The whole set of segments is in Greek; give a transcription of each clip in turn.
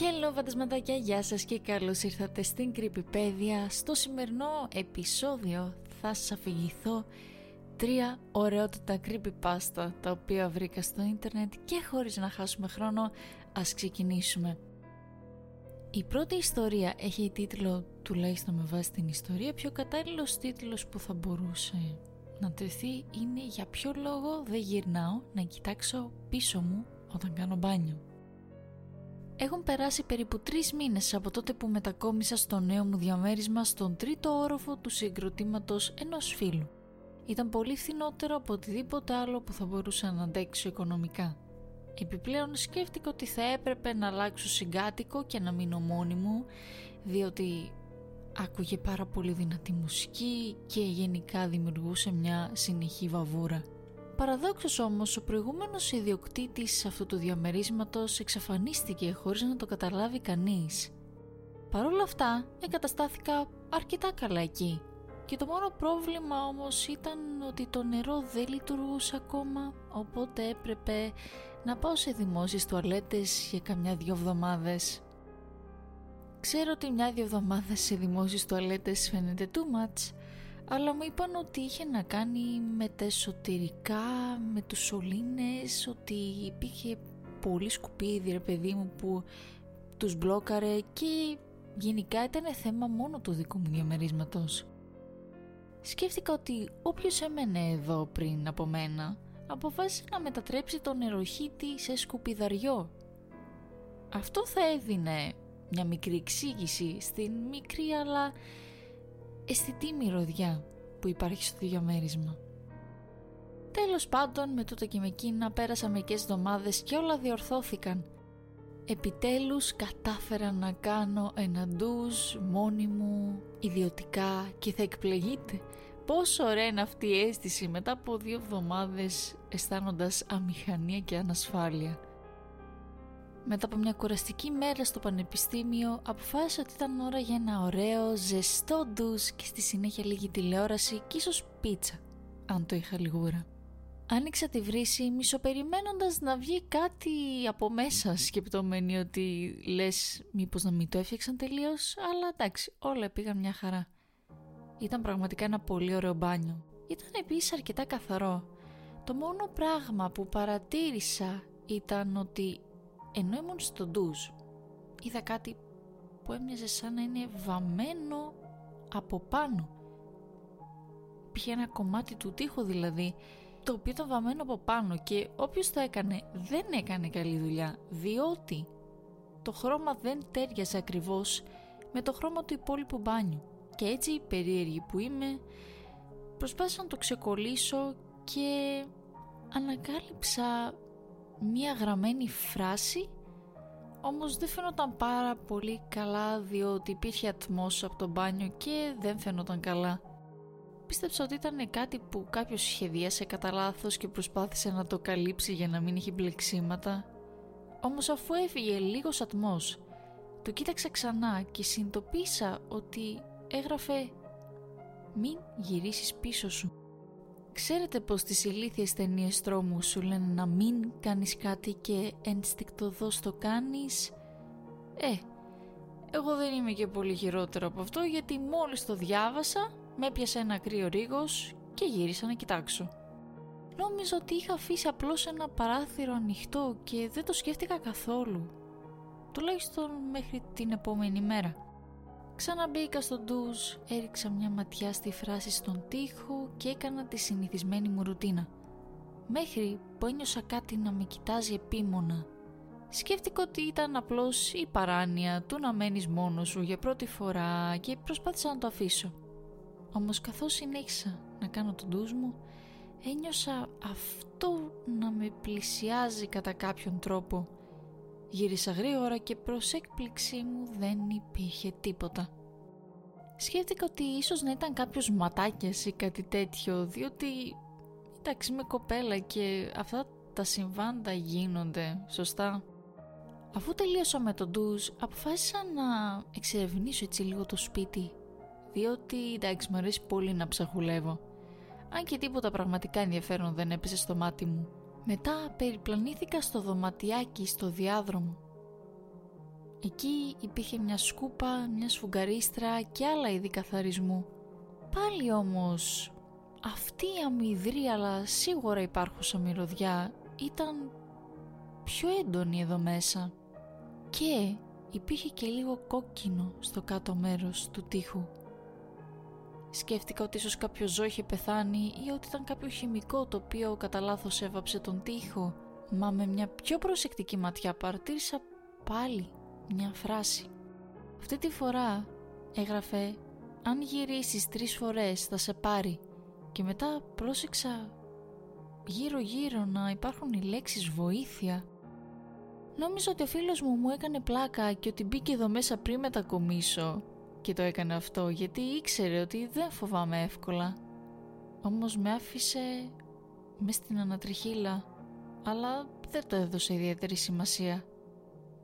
Hello φαντασματάκια, γεια σας και καλώς ήρθατε στην Creepypedia. Στο σημερινό επεισόδιο θα σας αφηγηθώ τρία ωραιότατα creepypasta τα οποία βρήκα στο ίντερνετ και χωρίς να χάσουμε χρόνο ας ξεκινήσουμε. Η πρώτη ιστορία έχει τίτλο, τουλάχιστον με βάση την ιστορία, πιο κατάλληλος τίτλος που θα μπορούσε να τεθεί είναι «Για ποιο λόγο δεν γυρνάω να κοιτάξω πίσω μου όταν κάνω μπάνιο». Έχουν περάσει περίπου τρεις μήνες από τότε που μετακόμισα στο νέο μου διαμέρισμα στον τρίτο όροφο του συγκροτήματος ενός φίλου. Ήταν πολύ φθηνότερο από οτιδήποτε άλλο που θα μπορούσα να αντέξω οικονομικά. Επιπλέον σκέφτηκα ότι θα έπρεπε να αλλάξω συγκάτοικο και να μείνω μόνη μου, διότι άκουγε πάρα πολύ δυνατή μουσική και γενικά δημιουργούσε μια συνεχή βαβούρα. Παραδόξως όμως ο προηγούμενος ιδιοκτήτης αυτού του διαμερίσματος εξαφανίστηκε χωρίς να το καταλάβει κανείς. Παρ' όλα αυτά εγκαταστάθηκα αρκετά καλά εκεί και το μόνο πρόβλημα όμως ήταν ότι το νερό δεν λειτουργούσε ακόμα οπότε έπρεπε να πάω σε δημόσιες τουαλέτες για καμιά δυο εβδομάδες. Ξέρω ότι μια-δυο εβδομάδες σε δημόσιες τουαλέτες φαίνεται too much αλλά μου είπαν ότι είχε να κάνει με τα εσωτερικά, με τους σωλήνες, ότι υπήρχε πολύ σκουπίδι ρε παιδί μου που τους μπλόκαρε και γενικά ήταν θέμα μόνο του δικού μου διαμερίσματος. Σκέφτηκα ότι όποιος έμενε εδώ πριν από μένα αποφάσισε να μετατρέψει τον νεροχύτη σε σκουπιδαριό. Αυτό θα έδινε μια μικρή εξήγηση στην μικρή αλλά αισθητή μυρωδιά που υπάρχει στο διαμέρισμα. Τέλος πάντων με τούτα και με εκείνα πέρασα μερικές εβδομάδες και όλα διορθώθηκαν. Επιτέλους κατάφερα να κάνω ένα ντουζ μόνη μου, ιδιωτικά και θα εκπλεγείτε πόσο ωραία είναι αυτή η αίσθηση μετά από δύο εβδομάδες αισθάνοντας αμηχανία και ανασφάλεια. Μετά από μια κουραστική μέρα στο πανεπιστήμιο αποφάσισα ότι ήταν ώρα για ένα ωραίο ζεστό ντους και στη συνέχεια λίγη τηλεόραση και ίσως πίτσα, αν το είχα λιγούρα. Άνοιξα τη βρύση μισοπεριμένοντας να βγει κάτι από μέσα σκεπτόμενοι ότι λες μήπως να μην το έφτιαξαν τελείως αλλά εντάξει όλα πήγαν μια χαρά. Ήταν πραγματικά ένα πολύ ωραίο μπάνιο. Ήταν επίσης αρκετά καθαρό. Το μόνο πράγμα που παρατήρησα ήταν ότι ενώ ήμουν στο ντουζ είδα κάτι που έμοιαζε σαν να είναι βαμμένο από πάνω. Υπήρχε ένα κομμάτι του τοίχου δηλαδή το οποίο ήταν βαμμένο από πάνω και όποιος το έκανε δεν έκανε καλή δουλειά διότι το χρώμα δεν τέριασε ακριβώς με το χρώμα του υπόλοιπου μπάνιου και έτσι περίεργη που είμαι προσπάθησα να το ξεκολλήσω και ανακάλυψα μία γραμμένη φράση όμως δεν φαινόταν πάρα πολύ καλά διότι υπήρχε ατμός από το μπάνιο και δεν φαινόταν καλά. Πίστεψα ότι ήταν κάτι που κάποιος σχεδίασε κατά λάθος και προσπάθησε να το καλύψει για να μην έχει μπλεξίματα. Όμως αφού έφυγε λίγος ατμός, το κοίταξα ξανά και συνειδητοποίησα ότι έγραφε «Μην γυρίσεις πίσω σου». Ξέρετε πως στις ηλίθιες ταινίες τρόμου σου λένε να μην κάνεις κάτι και ενστικτοδός το κάνεις; Ε, εγώ δεν είμαι και πολύ χειρότερο από αυτό γιατί μόλις το διάβασα με έπιασε ένα κρύο ρίγος και γύρισα να κοιτάξω. Νόμιζα ότι είχα αφήσει απλώς ένα παράθυρο ανοιχτό και δεν το σκέφτηκα καθόλου. Τουλάχιστον μέχρι την επόμενη μέρα. Ξαναμπήκα στο ντουζ, έριξα μια ματιά στη φράση στον τοίχο και έκανα τη συνηθισμένη μου ρουτίνα. Μέχρι που ένιωσα κάτι να με κοιτάζει επίμονα. Σκέφτηκα ότι ήταν απλώς η παράνοια του να μένεις μόνος σου για πρώτη φορά και προσπάθησα να το αφήσω. Όμως καθώς συνέχισα να κάνω τον ντουζ μου, ένιωσα αυτό να με πλησιάζει κατά κάποιον τρόπο Γύρισα γρήγορα και προς έκπληξή μου δεν υπήρχε τίποτα. Σκέφτηκα ότι ίσως να ήταν κάποιος ματάκιας ή κάτι τέτοιο, διότι εντάξει είμαι κοπέλα και αυτά τα συμβάντα γίνονται, σωστά. Αφού τελείωσα με τον ντουζ, αποφάσισα να εξερευνήσω έτσι λίγο το σπίτι, διότι εντάξει μου αρέσει πολύ να ψαχουλεύω. Αν και τίποτα πραγματικά ενδιαφέρον δεν έπεσε στο μάτι μου. Μετά περιπλανήθηκα στο δωματιάκι στο διάδρομο. Εκεί υπήρχε μια σκούπα, μια σφουγγαρίστρα και άλλα είδη καθαρισμού. Πάλι όμως αυτή η αμυδρή αλλά σίγουρα υπάρχουσα μυρωδιά ήταν πιο έντονη εδώ μέσα. Και υπήρχε και λίγο κόκκινο στο κάτω μέρος του τοίχου. Σκέφτηκα ότι ίσως κάποιο ζώο είχε πεθάνει ή ότι ήταν κάποιο χημικό το οποίο κατά λάθος έβαψε τον τοίχο. Μα με μια πιο προσεκτική ματιά παρατήρησα πάλι μια φράση. Αυτή τη φορά έγραφε «Αν γυρίσεις τρεις φορές θα σε πάρει» και μετά πρόσεξα γύρω γύρω να υπάρχουν οι λέξεις βοήθεια. Νόμιζα ότι ο φίλος μου μου έκανε πλάκα και ότι μπήκε εδώ μέσα πριν μετακομίσω και το έκανε αυτό γιατί ήξερε ότι δεν φοβάμαι εύκολα. Όμως με άφησε μες στην ανατριχίλα αλλά δεν το έδωσε ιδιαίτερη σημασία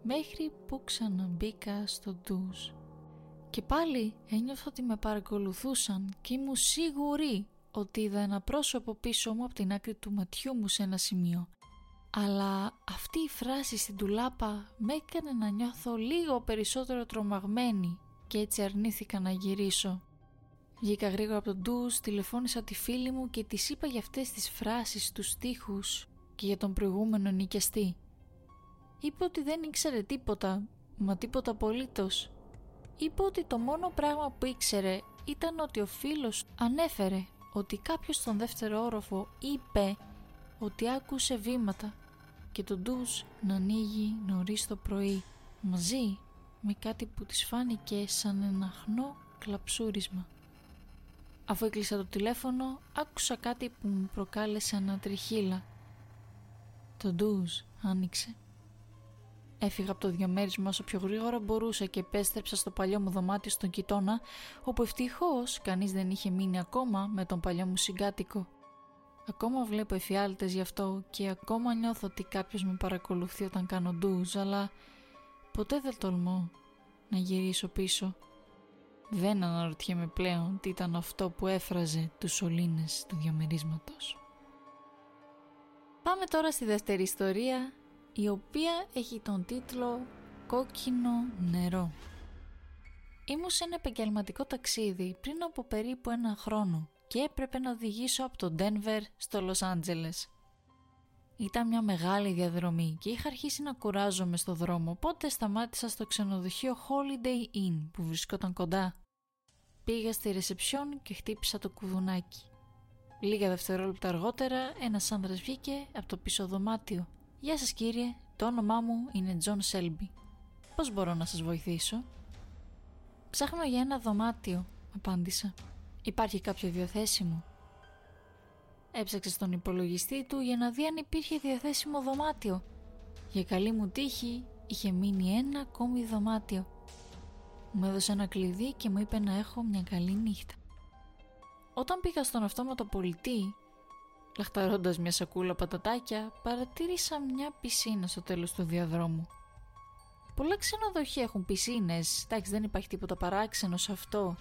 μέχρι που ξαναμπήκα στο ντους. Και πάλι ένιωθα ότι με παρακολουθούσαν και ήμουν σίγουρη ότι είδα ένα πρόσωπο πίσω μου από την άκρη του ματιού μου σε ένα σημείο. Αλλά αυτή η φράση στην τουλάπα με έκανε να νιώθω λίγο περισσότερο τρομαγμένη και έτσι αρνήθηκα να γυρίσω. Βγήκα γρήγορα από τον ντους, τηλεφώνησα τη φίλη μου και της είπα για αυτές τις φράσεις, τους στίχους και για τον προηγούμενο νοικιαστή. Είπε ότι δεν ήξερε τίποτα, μα τίποτα απολύτως. Είπε ότι το μόνο πράγμα που ήξερε ήταν ότι ο φίλος ανέφερε ότι κάποιος στον δεύτερο όροφο είπε ότι άκουσε βήματα και τον ντους να ανοίγει νωρίς το πρωί μαζί με κάτι που της φάνηκε σαν ένα χνό κλαψούρισμα. Αφού έκλεισα το τηλέφωνο άκουσα κάτι που μου προκάλεσε ανατριχίλα. Το ντους άνοιξε. Έφυγα από το διαμέρισμα όσο πιο γρήγορα μπορούσα και επέστρεψα στο παλιό μου δωμάτιο στον κοιτώνα, όπου ευτυχώς κανείς δεν είχε μείνει ακόμα με τον παλιό μου συγκάτοικο. Ακόμα βλέπω εφιάλτες γι' αυτό και ακόμα νιώθω ότι κάποιος με παρακολουθεί όταν κάνω ντουζ, αλλά ποτέ δεν τολμώ να γυρίσω πίσω. Δεν αναρωτιέμαι πλέον τι ήταν αυτό που έφραζε τους σωλήνες του διαμερίσματος. Πάμε τώρα στη δεύτερη ιστορία η οποία έχει τον τίτλο «Κόκκινο νερό». Ήμουν σε ένα επαγγελματικό ταξίδι πριν από περίπου ένα χρόνο και έπρεπε να οδηγήσω από το Denver στο Λος Άντζελες. Ήταν μια μεγάλη διαδρομή και είχα αρχίσει να κουράζομαι στο δρόμο, οπότε σταμάτησα στο ξενοδοχείο Holiday Inn που βρισκόταν κοντά. Πήγα στη ρεσεψιόν και χτύπησα το κουδουνάκι. Λίγα δευτερόλεπτα αργότερα ένας άνδρας βγήκε από το πίσω δωμάτιο «Γεια σας κύριε, το όνομά μου είναι Τζον Σέλμπι. Πώς μπορώ να σας βοηθήσω» «Ψάχνω για ένα δωμάτιο», απάντησα. «Υπάρχει κάποιο διαθέσιμο» Έψαξε στον υπολογιστή του για να δει αν υπήρχε διαθέσιμο δωμάτιο. Για καλή μου τύχη είχε μείνει ένα ακόμη δωμάτιο. Μου έδωσε ένα κλειδί και μου είπε να έχω μια καλή νύχτα. Όταν πήγα στον αυτόματο πολιτή Λαχταρώντας μια σακούλα πατατάκια, παρατήρησα μια πισίνα στο τέλος του διαδρόμου. Πολλά ξενοδοχεία έχουν πισίνες, εντάξει δεν υπάρχει τίποτα παράξενο σε αυτό.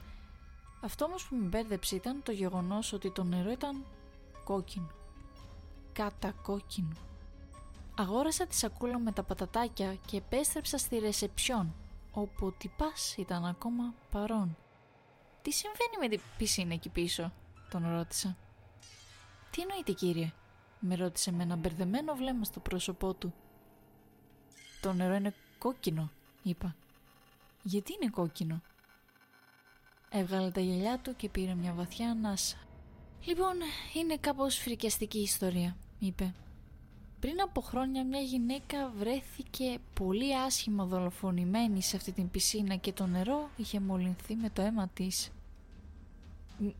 Αυτό όμως που με μπέρδεψε ήταν το γεγονός ότι το νερό ήταν κόκκινο. Κατακόκκινο. Αγόρασα τη σακούλα με τα πατατάκια και επέστρεψα στη ρεσεψιόν, όπου ο τυπάς ήταν ακόμα παρόν. «Τι συμβαίνει με την πισίνα εκεί πίσω» τον ρώτησα. «Τι εννοείται κύριε» με ρώτησε με ένα μπερδεμένο βλέμμα στο πρόσωπό του. «Το νερό είναι κόκκινο» είπα. «Γιατί είναι κόκκινο» Έβγαλε τα γυαλιά του και πήρε μια βαθιά ανάσα. «Λοιπόν, είναι κάπως φρικιαστική ιστορία», είπε. Πριν από χρόνια μια γυναίκα βρέθηκε πολύ άσχημα δολοφονημένη σε αυτή την πισίνα και το νερό είχε μολυνθεί με το αίμα της.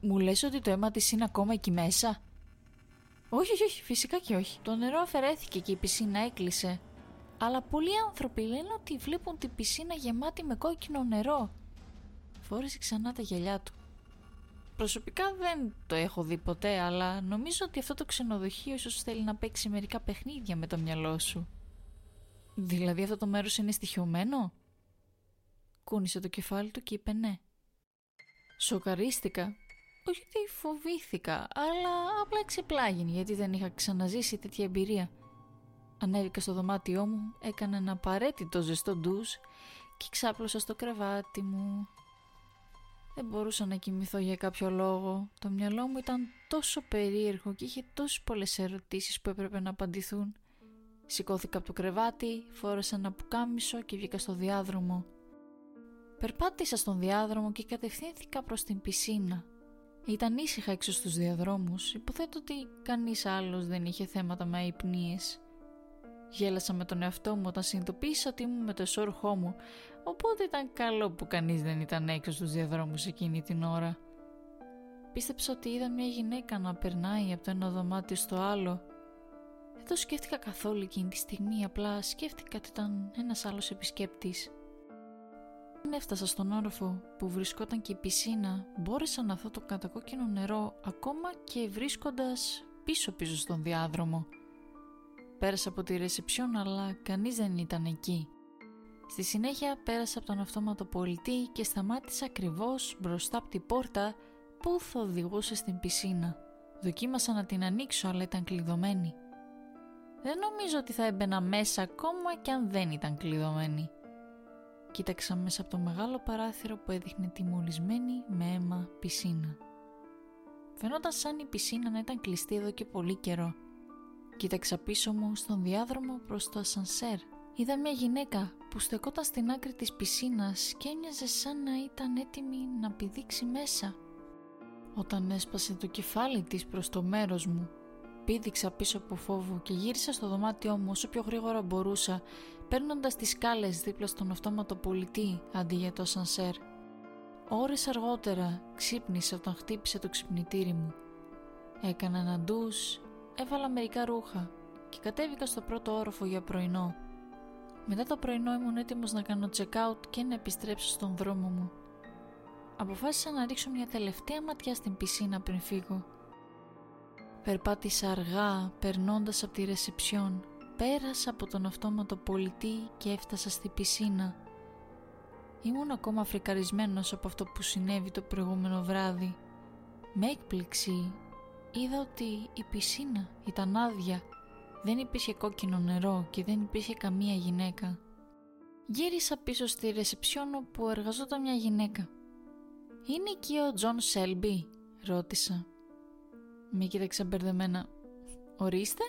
«Μου λες ότι το αίμα της είναι ακόμα εκεί μέσα» Όχι, όχι, όχι, φυσικά και όχι. Το νερό αφαιρέθηκε και η πισίνα έκλεισε. Αλλά πολλοί άνθρωποι λένε ότι βλέπουν την πισίνα γεμάτη με κόκκινο νερό. Φόρεσε ξανά τα γυαλιά του. Προσωπικά δεν το έχω δει ποτέ, αλλά νομίζω ότι αυτό το ξενοδοχείο ίσως θέλει να παίξει μερικά παιχνίδια με το μυαλό σου. Δηλαδή αυτό το μέρος είναι στοιχειωμένο; Κούνησε το κεφάλι του και είπε ναι. Σοκαρίστηκα όχι ότι φοβήθηκα, αλλά απλά ξεπλάγινε γιατί δεν είχα ξαναζήσει τέτοια εμπειρία. Ανέβηκα στο δωμάτιό μου, έκανα ένα απαραίτητο ζεστό ντους και ξάπλωσα στο κρεβάτι μου. Δεν μπορούσα να κοιμηθώ για κάποιο λόγο. Το μυαλό μου ήταν τόσο περίεργο και είχε τόσες πολλές ερωτήσεις που έπρεπε να απαντηθούν. Σηκώθηκα από το κρεβάτι, φόρεσα ένα πουκάμισο και βγήκα στο διάδρομο. Περπάτησα στον διάδρομο και κατευθύνθηκα προς την πισίνα. Ήταν ήσυχα έξω στους διαδρόμους, υποθέτω ότι κανείς άλλος δεν είχε θέματα με αϊπνίες. Γέλασα με τον εαυτό μου όταν συνειδητοποίησα ότι ήμουν με το εσώρουχό μου, οπότε ήταν καλό που κανείς δεν ήταν έξω στους διαδρόμους εκείνη την ώρα. Πίστεψα ότι είδα μια γυναίκα να περνάει από το ένα δωμάτιο στο άλλο. Δεν το σκέφτηκα καθόλου εκείνη τη στιγμή, απλά σκέφτηκα ότι ήταν ένας άλλος επισκέπτης. Όταν έφτασα στον όροφο που βρισκόταν και η πισίνα, μπόρεσα να δω το κατακόκκινο νερό ακόμα και βρίσκοντας πίσω πίσω στον διάδρομο. Πέρασα από τη ρεσεψιόν αλλά κανείς δεν ήταν εκεί. Στη συνέχεια πέρασα από τον αυτόματο πολιτή και σταμάτησα ακριβώς μπροστά από την πόρτα που θα οδηγούσε στην πισίνα. Δοκίμασα να την ανοίξω αλλά ήταν κλειδωμένη. Δεν νομίζω ότι θα έμπαινα μέσα ακόμα και αν δεν ήταν κλειδωμένη. Κοίταξα μέσα από το μεγάλο παράθυρο που έδειχνε τη μολυσμένη με αίμα πισίνα. Φαινόταν σαν η πισίνα να ήταν κλειστή εδώ και πολύ καιρό. Κοίταξα πίσω μου στον διάδρομο προς το ασανσέρ. Είδα μια γυναίκα που στεκόταν στην άκρη της πισίνας και έμοιαζε σαν να ήταν έτοιμη να πηδήξει μέσα. Όταν έσπασε το κεφάλι της προς το μέρος μου, πήδηξα πίσω από φόβο και γύρισα στο δωμάτιό μου όσο πιο γρήγορα μπορούσα, παίρνοντας τις σκάλες δίπλα στον αυτόματο πολιτή αντί για το ασανσέρ. Ώρες αργότερα ξύπνησα όταν χτύπησε το ξυπνητήρι μου. Έκανα ένα ντους, έβαλα μερικά ρούχα και κατέβηκα στο πρώτο όροφο για πρωινό. Μετά το πρωινό ήμουν έτοιμος να κάνω check-out και να επιστρέψω στον δρόμο μου. Αποφάσισα να ρίξω μια τελευταία ματιά στην πισίνα πριν φύγω. Περπάτησα αργά, περνώντας από τη ρεσεψιόν. Πέρασα από τον αυτόματο πολιτή και έφτασα στη πισίνα. Ήμουν ακόμα φρικαρισμένος από αυτό που συνέβη το προηγούμενο βράδυ. Με έκπληξη είδα ότι η πισίνα ήταν άδεια. Δεν υπήρχε κόκκινο νερό και δεν υπήρχε καμία γυναίκα. Γύρισα πίσω στη ρεσεψιόν όπου εργαζόταν μια γυναίκα. «Είναι εκεί ο Τζον Σέλμπι» ρώτησα. Με κοίταξε μπερδεμένα. «Ορίστε»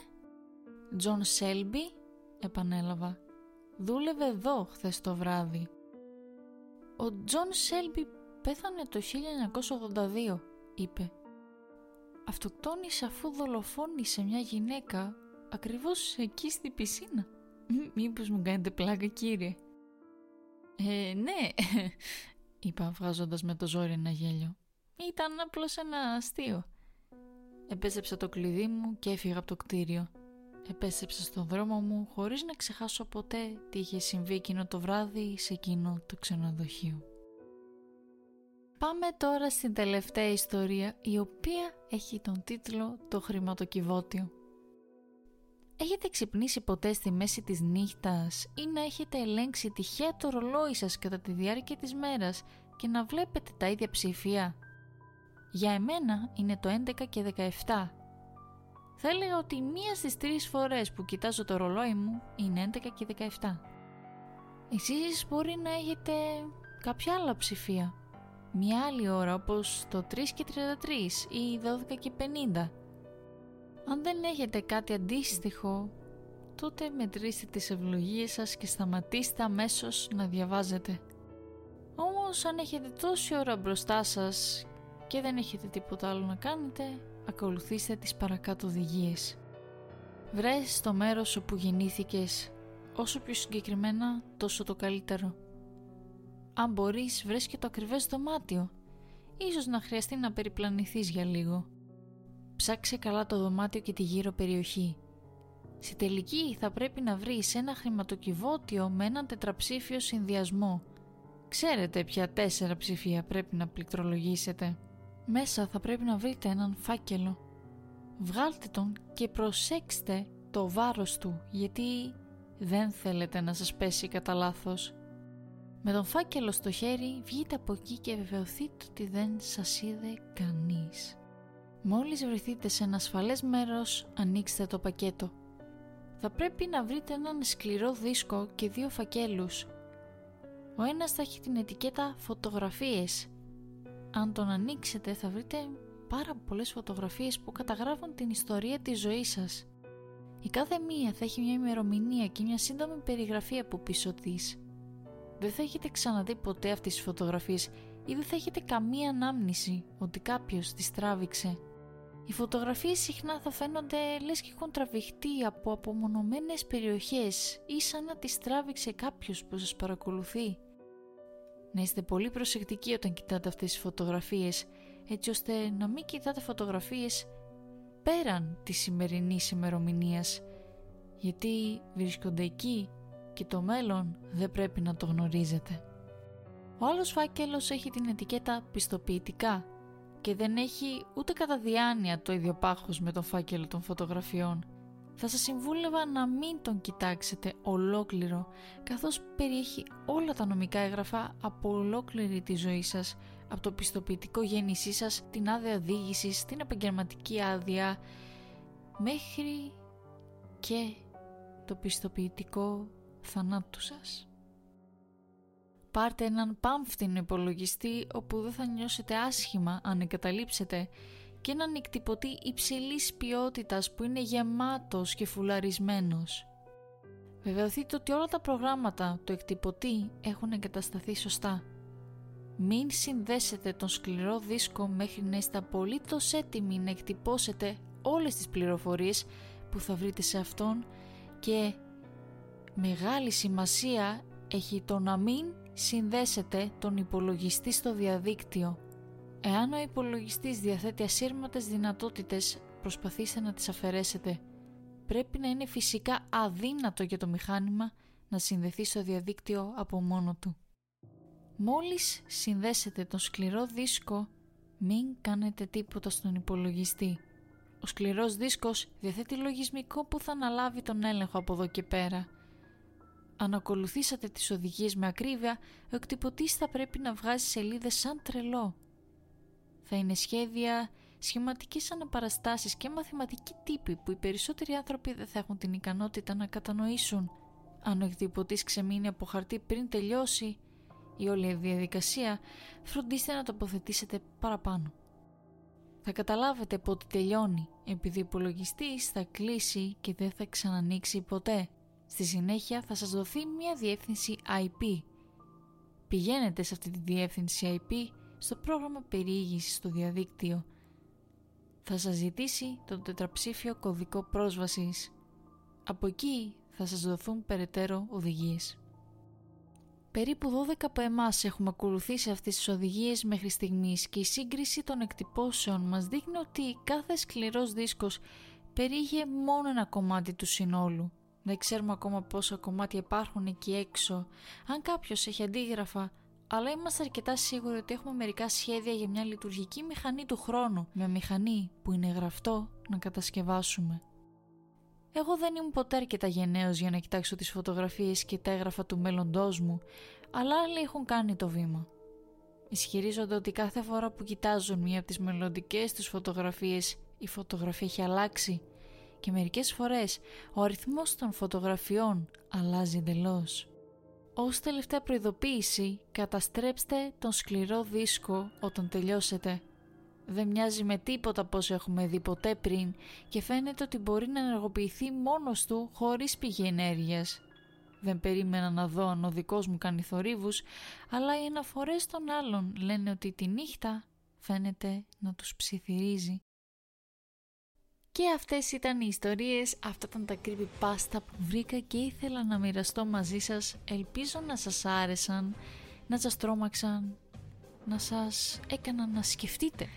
«Τζον Σέλμπι» επανέλαβα. «Δούλευε εδώ χθες το βράδυ». «Ο Τζον Σέλμπι πέθανε το 1982» είπε αυτοκτόνησε αφού δολοφόνησε μια γυναίκα ακριβώς εκεί στη πισίνα. Μήπως μου κάνετε πλάκα κύριε; Ε, ναι, είπα βγάζοντας με το ζόρι ένα γέλιο. Ήταν απλώς ένα αστείο. Επέστρεψα το κλειδί μου και έφυγα από το κτίριο. Επέστρεψα στον δρόμο μου χωρίς να ξεχάσω ποτέ τι είχε συμβεί εκείνο το βράδυ σε εκείνο το ξενοδοχείο. Πάμε τώρα στην τελευταία ιστορία η οποία έχει τον τίτλο «Το χρηματοκιβώτιο». Έχετε ξυπνήσει ποτέ στη μέση της νύχτας ή να έχετε ελέγξει τυχαία το ρολόι σας κατά τη διάρκεια της μέρας και να βλέπετε τα ίδια ψηφία; Για εμένα είναι το 11 και 17. Θα έλεγα ότι μία στις τρεις φορές που κοιτάζω το ρολόι μου είναι 11 και 17. Εσείς μπορεί να έχετε κάποια άλλα ψηφία μια άλλη ώρα όπως το 3 και 33 ή 12 και 50. Αν δεν έχετε κάτι αντίστοιχο, τότε μετρήστε τις ευλογίες σας και σταματήστε αμέσως να διαβάζετε. Όμως αν έχετε τόση ώρα μπροστά σας και δεν έχετε τίποτα άλλο να κάνετε, ακολουθήστε τις παρακάτω οδηγίες. Βρες το μέρος όπου γεννήθηκες, όσο πιο συγκεκριμένα τόσο το καλύτερο. Αν μπορείς βρες και το ακριβές δωμάτιο. Ίσως να χρειαστεί να περιπλανηθείς για λίγο. Ψάξε καλά το δωμάτιο και τη γύρω περιοχή. Στη τελική θα πρέπει να βρεις ένα χρηματοκιβώτιο με έναν τετραψήφιο συνδυασμό. Ξέρετε ποια τέσσερα ψηφία πρέπει να πληκτρολογήσετε. Μέσα θα πρέπει να βρείτε έναν φάκελο. Βγάλτε τον και προσέξτε το βάρος του γιατί δεν θέλετε να σας πέσει κατά λάθος. Με τον φάκελο στο χέρι βγείτε από εκεί και βεβαιωθείτε ότι δεν σας είδε κανείς. Μόλις βρεθείτε σε ένα ασφαλές μέρος, ανοίξτε το πακέτο. Θα πρέπει να βρείτε έναν σκληρό δίσκο και δύο φακέλους. Ο ένας θα έχει την ετικέτα φωτογραφίες. Αν τον ανοίξετε θα βρείτε πάρα πολλές φωτογραφίες που καταγράφουν την ιστορία της ζωής σας. Η κάθε μία θα έχει μια ημερομηνία και μια σύντομη περιγραφή από πίσω της. Δεν θα έχετε ξαναδεί ποτέ αυτές τις φωτογραφίες ή δεν θα έχετε καμία ανάμνηση ότι κάποιος τις τράβηξε. Οι φωτογραφίες συχνά θα φαίνονται λες και έχουν τραβηχτεί από απομονωμένες περιοχές ή σαν να τις τράβηξε κάποιος που σας παρακολουθεί. Να είστε πολύ προσεκτικοί όταν κοιτάτε αυτές τις φωτογραφίες έτσι ώστε να μην κοιτάτε φωτογραφίες πέραν της σημερινής ημερομηνίας, γιατί βρίσκονται εκεί και το μέλλον δεν πρέπει να το γνωρίζετε. Ο άλλος φάκελος έχει την ετικέτα πιστοποιητικά και δεν έχει ούτε κατά διάνοια το ίδιο πάχος με τον φάκελο των φωτογραφιών. Θα σας συμβούλευα να μην τον κοιτάξετε ολόκληρο καθώς περιέχει όλα τα νομικά έγγραφα από ολόκληρη τη ζωή σας από το πιστοποιητικό γέννησή σας, την άδεια οδήγηση, την επαγγελματική άδεια μέχρι και το πιστοποιητικό θανάτου σας. Πάρτε έναν πάμφτινο υπολογιστή όπου δεν θα νιώσετε άσχημα αν εγκαταλείψετε και έναν εκτυπωτή υψηλής ποιότητας που είναι γεμάτος και φουλαρισμένος. Βεβαιωθείτε ότι όλα τα προγράμματα του εκτυπωτή έχουν εγκατασταθεί σωστά. Μην συνδέσετε τον σκληρό δίσκο μέχρι να είστε απολύτως έτοιμοι να εκτυπώσετε όλες τις πληροφορίες που θα βρείτε σε αυτόν και μεγάλη σημασία έχει το να μην συνδέσετε τον υπολογιστή στο διαδίκτυο. Εάν ο υπολογιστής διαθέτει ασύρματες δυνατότητες, προσπαθήστε να τις αφαιρέσετε. Πρέπει να είναι φυσικά αδύνατο για το μηχάνημα να συνδεθεί στο διαδίκτυο από μόνο του. Μόλις συνδέσετε τον σκληρό δίσκο, μην κάνετε τίποτα στον υπολογιστή. Ο σκληρός δίσκος διαθέτει λογισμικό που θα αναλάβει τον έλεγχο από εδώ και πέρα. Αν ακολουθήσατε τις οδηγίες με ακρίβεια, ο εκτυπωτής θα πρέπει να βγάζει σελίδες σαν τρελό. Θα είναι σχέδια, σχηματικές αναπαραστάσεις και μαθηματικοί τύποι που οι περισσότεροι άνθρωποι δεν θα έχουν την ικανότητα να κατανοήσουν. Αν ο εκτυπωτής ξεμείνει από χαρτί πριν τελειώσει, η όλη διαδικασία, φροντίστε να τοποθετήσετε παραπάνω. Θα καταλάβετε πότε τελειώνει, επειδή ο υπολογιστής θα κλείσει και δεν θα ξανανοίξει ποτέ. Στη συνέχεια θα σας δοθεί μια διεύθυνση IP. Πηγαίνετε σε αυτή τη διεύθυνση IP στο πρόγραμμα περιήγησης στο διαδίκτυο. Θα σας ζητήσει το τετραψήφιο κωδικό πρόσβασης. Από εκεί θα σας δοθούν περαιτέρω οδηγίες. Περίπου 12 από εμάς έχουμε ακολουθήσει αυτές τις οδηγίες μέχρι στιγμής και η σύγκριση των εκτυπώσεων μας δείχνει ότι κάθε σκληρός δίσκος περιείχε μόνο ένα κομμάτι του συνόλου. Δεν ξέρουμε ακόμα πόσα κομμάτια υπάρχουν εκεί έξω, αν κάποιος έχει αντίγραφα, αλλά είμαστε αρκετά σίγουροι ότι έχουμε μερικά σχέδια για μια λειτουργική μηχανή του χρόνου, μια μηχανή που είναι γραφτό να κατασκευάσουμε. Εγώ δεν ήμουν ποτέ αρκετά γενναίος για να κοιτάξω τις φωτογραφίες και τα έγγραφα του μέλλοντός μου, αλλά άλλοι έχουν κάνει το βήμα. Ισχυρίζονται ότι κάθε φορά που κοιτάζουν μία από τις μελλοντικές τους φωτογραφίες, η φωτογραφία έχει αλλάξει και μερικές φορές ο αριθμός των φωτογραφιών αλλάζει εντελώς. Ως τελευταία προειδοποίηση, καταστρέψτε τον σκληρό δίσκο όταν τελειώσετε δεν μοιάζει με τίποτα πως έχουμε δει ποτέ πριν και φαίνεται ότι μπορεί να ενεργοποιηθεί μόνος του χωρίς πηγή ενέργειας. Δεν περίμενα να δω αν ο δικός μου κάνει θορύβους, αλλά οι αναφορές των άλλων λένε ότι τη νύχτα φαίνεται να τους ψιθυρίζει. Και αυτές ήταν οι ιστορίες, αυτά ήταν τα creepypasta που βρήκα και ήθελα να μοιραστώ μαζί σας. Ελπίζω να σας άρεσαν, να σας τρόμαξαν, να σας έκανα να σκεφτείτε.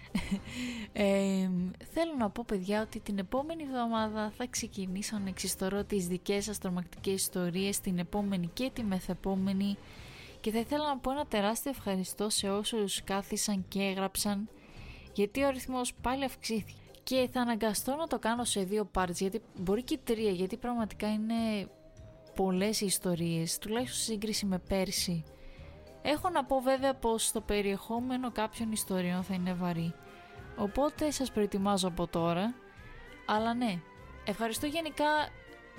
Ε, θέλω να πω παιδιά ότι την επόμενη εβδομάδα θα ξεκινήσω να εξιστορώ τις δικές σας τρομακτικές ιστορίες την επόμενη και τη μεθεπόμενη και θα ήθελα να πω ένα τεράστιο ευχαριστώ σε όσους κάθισαν και έγραψαν γιατί ο αριθμός πάλι αυξήθηκε και θα αναγκαστώ να το κάνω σε δύο parts γιατί μπορεί και τρία γιατί πραγματικά είναι πολλές ιστορίες τουλάχιστον σύγκριση με πέρσι Έχω να πω βέβαια πως το περιεχόμενο κάποιων ιστοριών θα είναι βαρύ. Οπότε σας προετοιμάζω από τώρα. Αλλά ναι, ευχαριστώ γενικά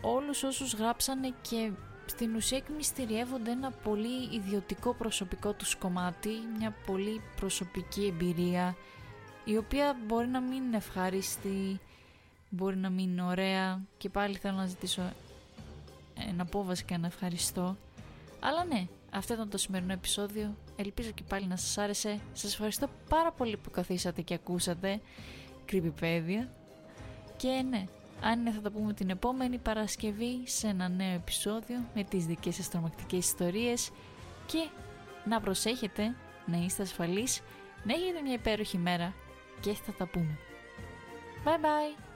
όλους όσους γράψανε και στην ουσία εκμυστηριεύονται ένα πολύ ιδιωτικό προσωπικό τους κομμάτι, μια πολύ προσωπική εμπειρία η οποία μπορεί να μην είναι ευχάριστη, μπορεί να μην είναι ωραία και πάλι θέλω να ζητήσω να πω βασικά ένα ευχαριστώ. Αλλά ναι, αυτό ήταν το σημερινό επεισόδιο. Ελπίζω και πάλι να σας άρεσε. Σας ευχαριστώ πάρα πολύ που καθίσατε και ακούσατε Creepypedia. Και ναι, αν είναι θα τα πούμε την επόμενη Παρασκευή σε ένα νέο επεισόδιο με τις δικές σας τρομακτικές ιστορίες και να προσέχετε, να είστε ασφαλείς, να έχετε μια υπέροχη μέρα και θα τα πούμε. Bye bye!